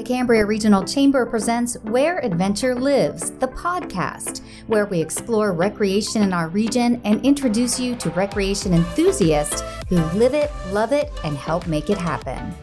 The Cambria Regional Chamber presents Where Adventure Lives, the podcast, where we explore recreation in our region and introduce you to recreation enthusiasts who live it, love it, and help make it happen.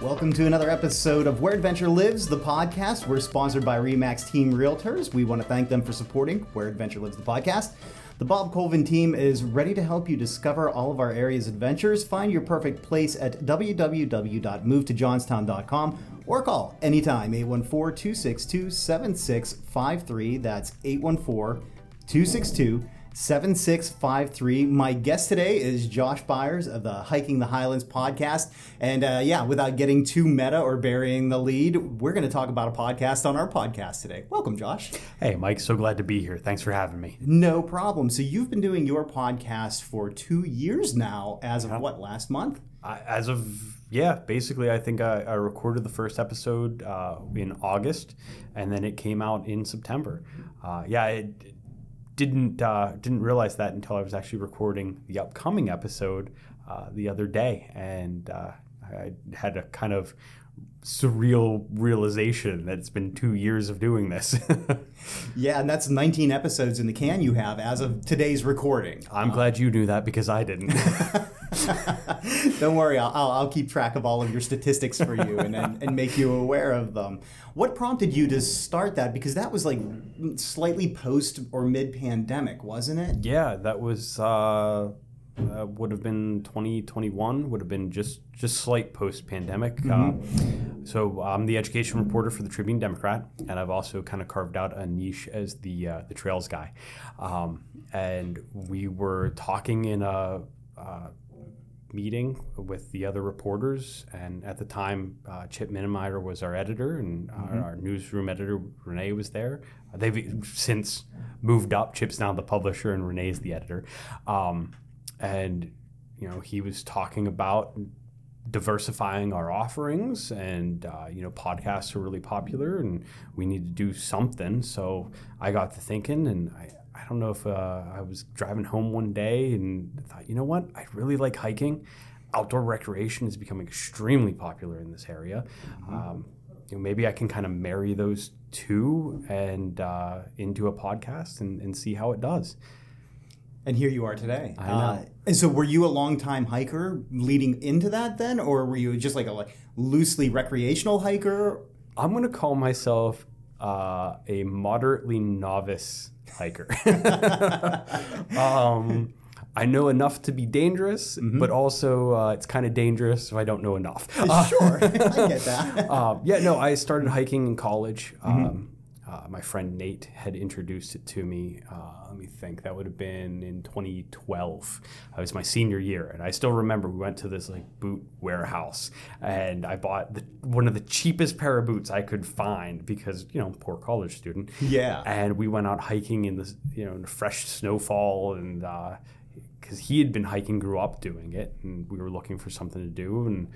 Welcome to another episode of Where Adventure Lives, the podcast. We're sponsored by Remax Team Realtors. We want to thank them for supporting Where Adventure Lives, the podcast. The Bob Colvin team is ready to help you discover all of our area's adventures. Find your perfect place at www.movetojohnstown.com or call anytime 814 262 7653. That's 814 262 7653. My guest today is Josh Byers of the Hiking the Highlands podcast. And uh, yeah, without getting too meta or burying the lead, we're going to talk about a podcast on our podcast today. Welcome, Josh. Hey, Mike, so glad to be here. Thanks for having me. No problem. So you've been doing your podcast for two years now, as of what, last month? I, as of yeah, basically, I think I, I recorded the first episode uh, in August, and then it came out in September. Uh, yeah, it, didn't uh, didn't realize that until I was actually recording the upcoming episode uh, the other day, and uh, I had a kind of surreal realization that it's been two years of doing this. yeah, and that's 19 episodes in the can you have as of today's recording. I'm glad you knew that because I didn't. Don't worry, I'll, I'll, keep track of all of your statistics for you and, and, and, make you aware of them. What prompted you to start that? Because that was like slightly post or mid pandemic, wasn't it? Yeah, that was. Uh, uh, would have been 2021 would have been just just slight post pandemic mm-hmm. uh, so i'm the education reporter for the tribune democrat and i've also kind of carved out a niche as the uh, the trails guy um, and we were talking in a uh, meeting with the other reporters. And at the time, uh, Chip Minemyer was our editor, and mm-hmm. our, our, newsroom editor, Renee, was there. Uh, they've since moved up. Chip's now the publisher, and Renee's the editor. Um, and, you know, he was talking about diversifying our offerings and uh, you know podcasts are really popular and we need to do something so i got to thinking and i I don't know if uh, I was driving home one day and thought, you know what, I really like hiking. Outdoor recreation is becoming extremely popular in this area. Mm-hmm. Um, you know, maybe I can kind of marry those two and uh, into a podcast and, and, see how it does. And here you are today. I know. Uh, and so, were you a long time hiker leading into that then, or were you just like a like loosely recreational hiker? I'm going to call myself uh, a moderately novice hiker. um, I know enough to be dangerous, mm-hmm. but also uh, it's kind of dangerous if I don't know enough. sure, I get that. Uh, yeah, no, I started hiking in college. Mm-hmm. Uh, my friend Nate had introduced it to me. Uh, let me think. That would have been in 2012. It was my senior year, and I still remember we went to this like boot warehouse, and I bought the, one of the cheapest pair of boots I could find because you know, poor college student. Yeah. And we went out hiking in the you know in fresh snowfall, and because uh, he had been hiking, grew up doing it, and we were looking for something to do, and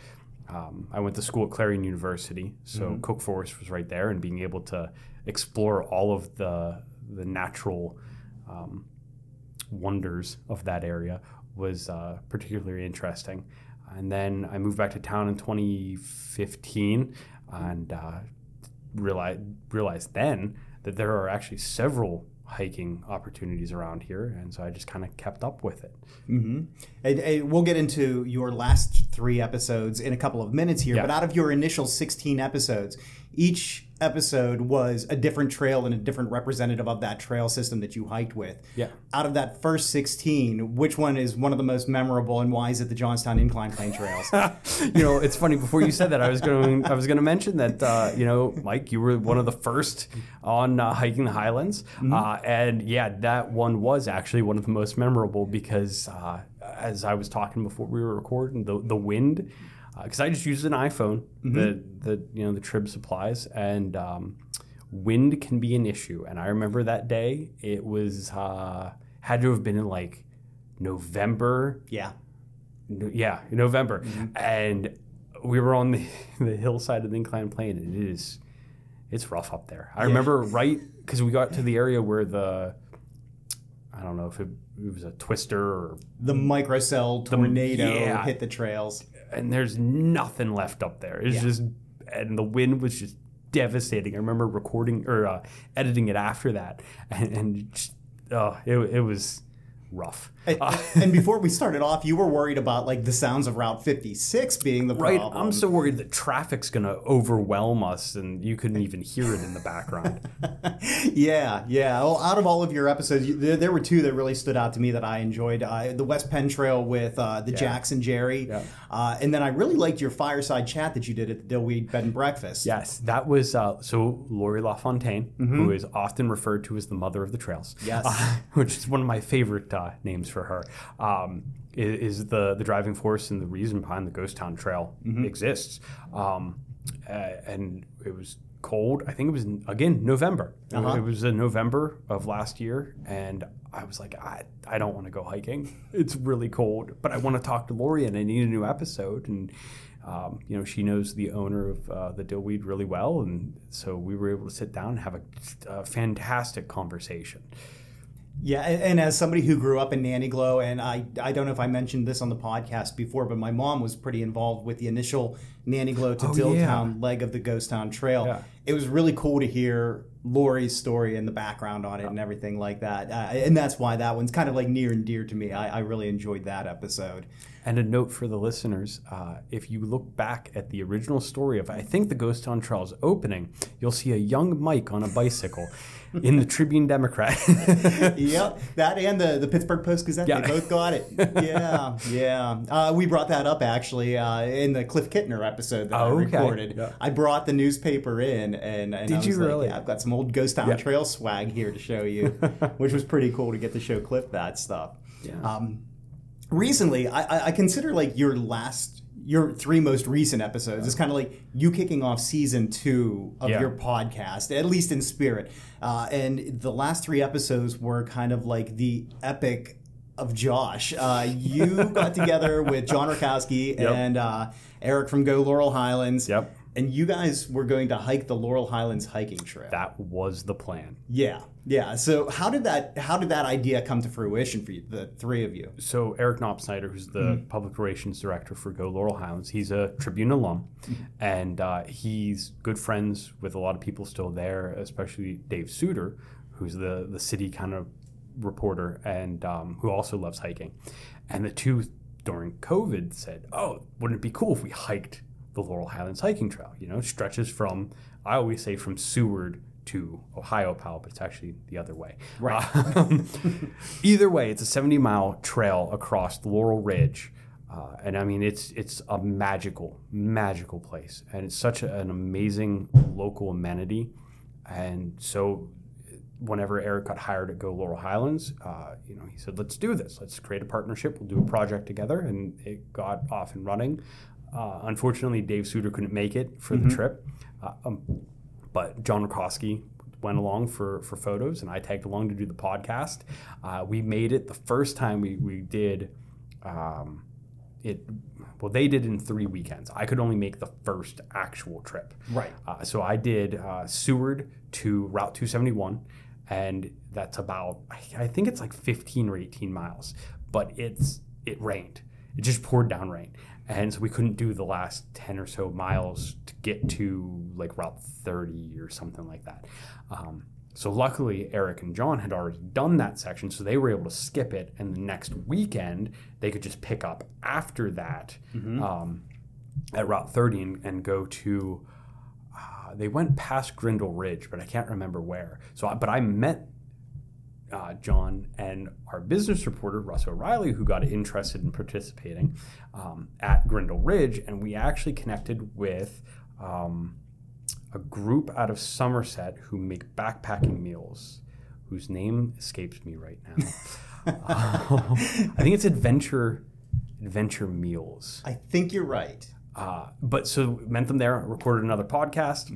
um, I went to school at Clarion University, so mm-hmm. Cook Forest was right there, and being able to explore all of the the natural um, wonders of that area was uh, particularly interesting. And then I moved back to town in 2015 and uh, realized realized then that there are actually several hiking opportunities around here, and so I just kind of kept up with it. Mm-hmm. And, and we'll get into your last three episodes in a couple of minutes here, yeah. but out of your initial 16 episodes, each episode was a different trail and a different representative of that trail system that you hiked with. Yeah. Out of that first 16, which one is one of the most memorable and why is it the Johnstown Incline Plane Trails? you know, it's funny before you said that I was going I was going to mention that uh, you know, Mike, you were one of the first on uh, hiking the Highlands. Mm-hmm. Uh, and yeah, that one was actually one of the most memorable because uh, as I was talking before we were recording, the the wind because uh, I just use an iPhone mm-hmm. that that you know the Trib supplies, and um, wind can be an issue. And I remember that day; it was uh, had to have been in like November. Yeah, no, yeah, November, mm-hmm. and we were on the, the hillside of the incline plane, and it is it's rough up there. I yeah. remember right because we got to the area where the I don't know if it, it was a twister or the microcell tornado the, yeah. hit the trails and there's nothing left up there. It's yeah. just and the wind was just devastating. I remember recording or uh, editing it after that, and, and just, uh, it, it was rough. And, and before we started off, you were worried about like the sounds of Route 56 being the problem. Right. I'm so worried that traffic's gonna overwhelm us, and you couldn't even hear it in the background. yeah, yeah. Well, out of all of your episodes, you, there, there were two that really stood out to me that I enjoyed. Uh, the West Penn Trail with uh, the Jackson Jerry, Yeah. uh, and then I really liked your fireside chat that you did at the Dillweed Bed and Breakfast. Yes, that was uh, so Lori LaFontaine, who is often referred to as the mother of the trails. Yes. uh, which is one of my favorite uh, names for her. Um, is, the the driving force and the reason behind the Ghost Town Trail exists. Um, uh, and it was cold. I think it was again November. It- Uh-huh. It was in November of last year, and I was like, I, I don't want to go hiking. It's really cold, but I want to talk to Lori, and I need a new episode. And um, you know, she knows the owner of uh, the Dillweed really well, and so we were able to sit down and have a, a fantastic conversation. Yeah, and, as somebody who grew up in Nanty Glo, and I, I don't know if I mentioned this on the podcast before, but my mom was pretty involved with the initial Nanty Glo to Oh, Dilltown leg of the Ghost Town Trail. Yeah. It was really cool to hear Lori's story and the background on it and everything like that. Uh, and that's why that one's kind of like near and dear to me. I, I really enjoyed that episode. And a note for the listeners: uh, if you look back at the original story of, I think the Ghost Town Trail's opening, you'll see a young Mike on a bicycle in the Tribune Democrat. yep, that and the, the Pittsburgh Post Gazette, Yeah. they both got it. Yeah, yeah. Uh, we brought that up actually uh, in the Cliff Kittner episode that Oh, I okay. recorded. Yeah. I brought the newspaper in, and, and Did you like, really? yeah, I've got some old Ghost Town Yeah. Trail swag here to show you, which was pretty cool to get to show Cliff that stuff. Yeah. Um, recently, I, I- consider like your last. Your three most recent episodes is kind of like you kicking off season two of Yeah. your podcast, at least in spirit. Uh, and the last three episodes were kind of like the epic of Josh. Uh, you got together with John Rucosky Yep. and uh, Eric from Go Laurel Highlands. Yep. And you guys were going to hike the Laurel Highlands hiking trail. that was the plan. yeah, yeah. So how did that how did that idea come to fruition for you, the three of you? So Eric Knopsnyder, who's the public relations director for Go Laurel Highlands, he's a Tribune alum, and uh, he's good friends with a lot of people still there, especially Dave Sutor, who's the the city kind of reporter and um, who also loves hiking. And the two during COVID said, "Oh, wouldn't it be cool if we hiked the Laurel Highlands hiking trail? You know, stretches from I always say from Seward." To Ohiopyle, but it's actually the other way. Right. Um, either way, it's a 70 mile trail across the Laurel Ridge. Uh, and I mean, it's it's a magical, magical place, and it's such an amazing local amenity. And so, whenever Eric got hired at Go Laurel Highlands, uh, you know, he said, "Let's do this. Let's create a partnership. We'll do a project together." And it got off and running. Uh, unfortunately, Dave Sutor couldn't make it for the trip, uh, um, but John Rucosky went along for, for photos, and I tagged along to do the podcast. Uh, we made it the first time we we did. Um, it well they did in three weekends i could only make the first actual trip Right. uh, so i did uh, seward to route 271 and that's about I- i think it's like 15 or 18 miles but it's it rained it just poured down rain and so we couldn't do the last 10 or so miles to get to like route 30 or something like that um, so luckily, Eric and John had already done that section, so they were able to skip it, and the next weekend they could just pick up after that um, at Route 30 and, and go to. Uh, they went past Grindle Ridge, but I can't remember where. So, I- but I met uh, John and our business reporter Russ O'Reilly, who got interested in participating um, at Grindle Ridge, and we actually connected with. Um, a group out of Somerset who make backpacking meals, whose name escapes me right now. Uh, I think it's Adventure Adventure Meals. I think you're right. Uh, but so met them there, recorded another podcast,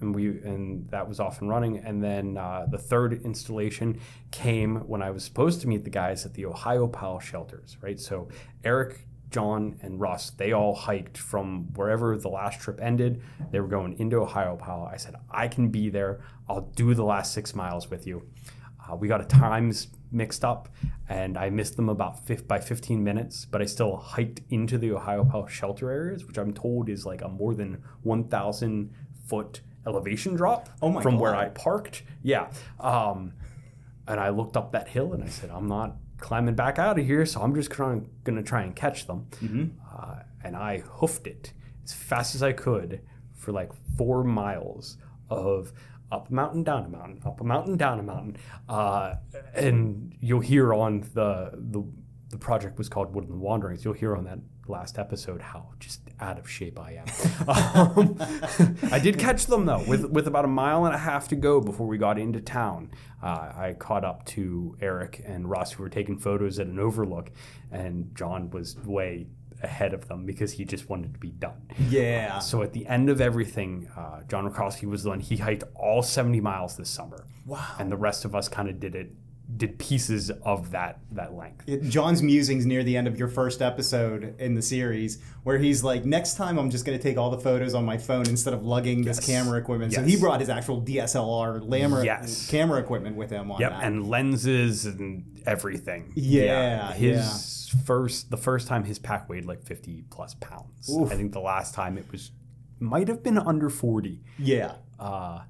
and we and that was off and running. And then uh, the third installation came when I was supposed to meet the guys at the Ohiopyle shelters. Right, so Eric, John, and Russ they all hiked from wherever the last trip ended. They were going into Ohiopyle. I said I can be there. I'll do the last six miles with you. Uh, we got a times mixed up, and I missed them about fif- by 15 minutes. But I still hiked into the Ohiopyle shelter areas, which I'm told is like a more than 1,000 foot elevation drop Oh from where I parked. Yeah. Um, and I looked up that hill and I said, I'm not climbing back out of here, so I'm just trying, gonna try and catch them. Uh, and I hoofed it as fast as I could for like four miles of up a mountain, down a mountain, up a mountain, down a mountain. Uh, and you'll hear on the, the the project was called Woodland Wanderings. You'll hear on that last episode how just out of shape I am. um, I did catch them though, with with about a mile and a half to go before we got into town. Uh, I caught up to Eric and Russ, who were taking photos at an overlook, and John was way ahead of them because he just wanted to be done. Yeah. So at the end of everything, uh, John Rucosky was the one. He hiked all 70 miles this summer. Wow. And the rest of us kind of did it, did pieces of that that length. It- John's musings near the end of your first episode in the series, where he's like, "Next time, I'm just going to take all the photos on my phone instead of lugging this camera equipment." So he brought his actual DSLR lamera, Yes. camera equipment with him on Yep, that. and lenses and everything. Yeah, his first, the first time his pack weighed like 50 plus pounds. Oof. I think the last time it was, might have been under 40. yeah. Uh,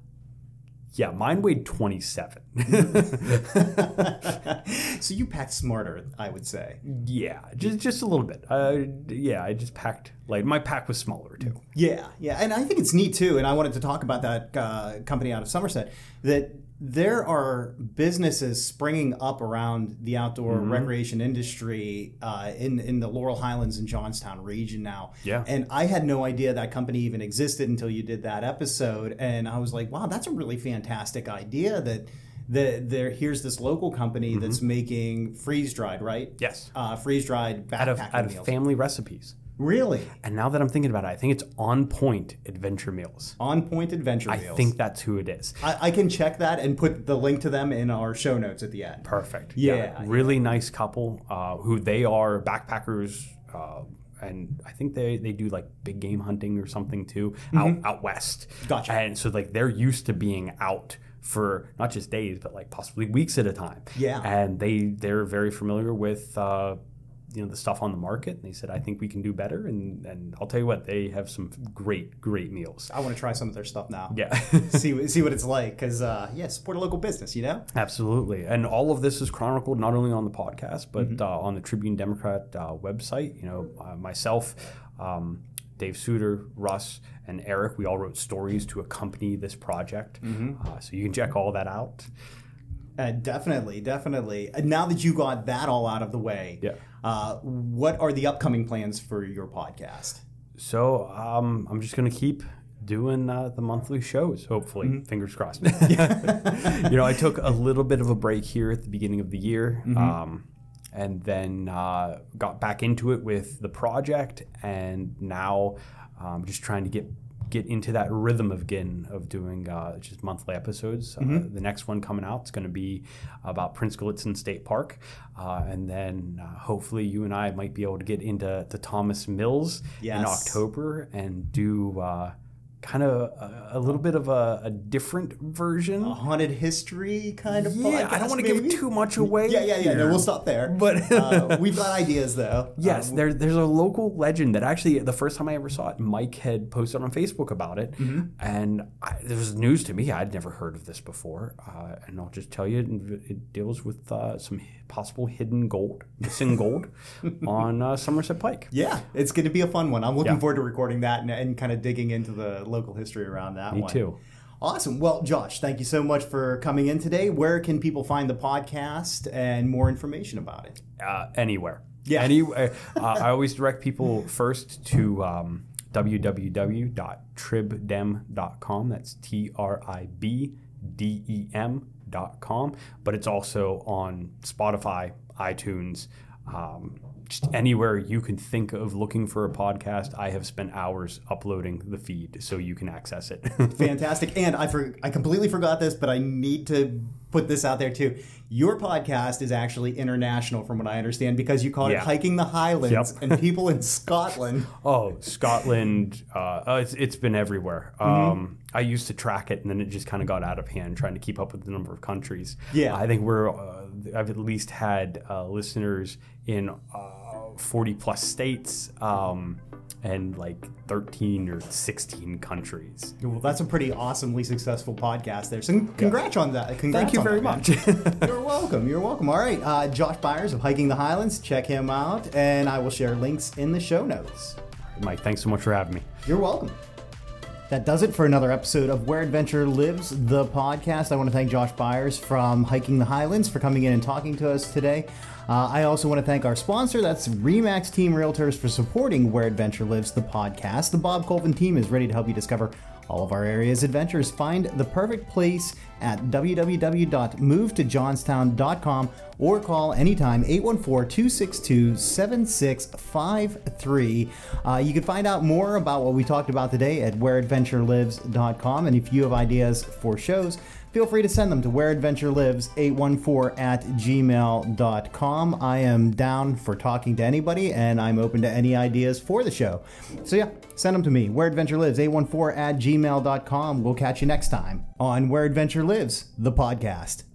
yeah, mine weighed 27. so you packed smarter, I would say. yeah, just just a little bit. Uh, yeah, I just packed like My pack was smaller too. Yeah, yeah, and I think it's neat too. And I wanted to talk about that uh, company out of Somerset that there are businesses springing up around the outdoor Mm-hmm. recreation industry uh, in in the Laurel Highlands and Johnstown region now. Yeah. and I had no idea that company even existed until you did that episode, and I was like, wow, that's a really fantastic idea. That that there here's this local company that's making freeze dried, right? Mm-hmm. Yes. uh, freeze dried backpacking Out of out of family recipes. Really And now that I'm thinking about it, I think it's On Point Adventure Meals. on point adventure Meals. I think that's who it is. I, I can check that and put the link to them in our show notes at the end. Perfect. Yeah, Really nice couple uh, who they are backpackers. Uh, and I think they, they do like big game hunting or something too out, out west. Mm-hmm. Gotcha. And so like they're used to being out for not just days but like possibly weeks at a time. Yeah. And they they're very familiar with uh, you know the stuff on the market. And they said I think we can do better. And and I'll tell you what they have some great great meals. I want to try some of their stuff now. Yeah. see see what it's like because uh, yeah, support a local business. You know. Absolutely. And all of this is chronicled not only on the podcast, but Mm-hmm. uh, on the Tribune Democrat uh, website. You know, uh, myself, um, Dave Sutor, Russ, and Eric, we all wrote stories to accompany this project. Mm-hmm. Uh, so you can check all that out. Uh, definitely, definitely. And now that you got that all out of the way, Yeah. uh, what are the upcoming plans for your podcast? So um, I'm just going to keep doing uh, the monthly shows, hopefully. Mm-hmm. Fingers crossed. you know, I took a little bit of a break here at the beginning of the year. Mm-hmm. Um, and then uh, got back into it with the project, and now um, just trying to get get into that rhythm of again of doing uh, just monthly episodes. Mm-hmm. Uh, the next one coming out is going to be about Prince Gallitzin State Park, uh, and then uh, hopefully you and I might be able to get into to Thomas Mills in October and do. Kind of a, a little bit of a, a different version. A haunted history kind of Yeah, I don't want to give too much away. Yeah, yeah, yeah. No, we'll stop there. But- uh, we've got ideas though. Yes, Uh, there, there's a local legend that actually the first time I ever saw it, Mike had posted on Facebook about it, Mm-hmm. and I, it was news to me. I'd never heard of this before, uh, and I'll just tell you, it, it deals with uh, some possible hidden gold, missing gold, on uh, Somerset Pike. Yeah, it's going to be a fun one. I'm looking Yeah. forward to recording that and, and kind of digging into the local history around that Me one. too. Awesome. Well, Josh, thank you so much for coming in today. Where can people find the podcast and more information about it? Uh, anywhere. Yeah. Any, uh, I always direct people first to um, www.tribdem.com. That's T R I B D E M.com. But it's also on Spotify, iTunes, um, just anywhere you can think of looking for a podcast. I have spent hours uploading the feed so you can access it. Fantastic. And I for, I completely forgot this, but I need to put this out there too. Your podcast is actually international, from what I understand, because you called it "Hiking the Highlands," Yep. and people in Scotland. Oh, Scotland. Uh, uh, it's, it's been everywhere. Mm-hmm. Um, I used to track it, and then it just kind of got out of hand, trying to keep up with the number of countries. Yeah. I think we're. Uh, I've at least had uh, listeners in uh, forty plus states, um, and like thirteen or sixteen countries. Well, that's a pretty awesomely successful podcast there. So, congrats on that. Congrats Thank you very much. You're welcome. You're welcome. All right, uh, Josh Byers of Hiking the Highlands. Check him out, and I will share links in the show notes. Mike, thanks so much for having me. You're welcome. That does it for another episode of Where Adventure Lives, the podcast. I want to thank Josh Byers from Hiking the Highlands for coming in and talking to us today. Uh, I also want to thank our sponsor, that's Remax Team Realtors, for supporting Where Adventure Lives, the podcast. The Bob Colvin team is ready to help you discover all of our area's adventures. Find the perfect place at www.movetojohnstown.com or call anytime 814-262-7653. Uh, you can find out more about what we talked about today at whereadventurelives.com. And if you have ideas for shows, feel free to send them to whereadventurelives814 at gmail.com. I am down for talking to anybody and I'm open to any ideas for the show. So yeah, send them to me, whereadventurelives814 at gmail.com. We'll catch you next time on Where Adventure Lives, the podcast.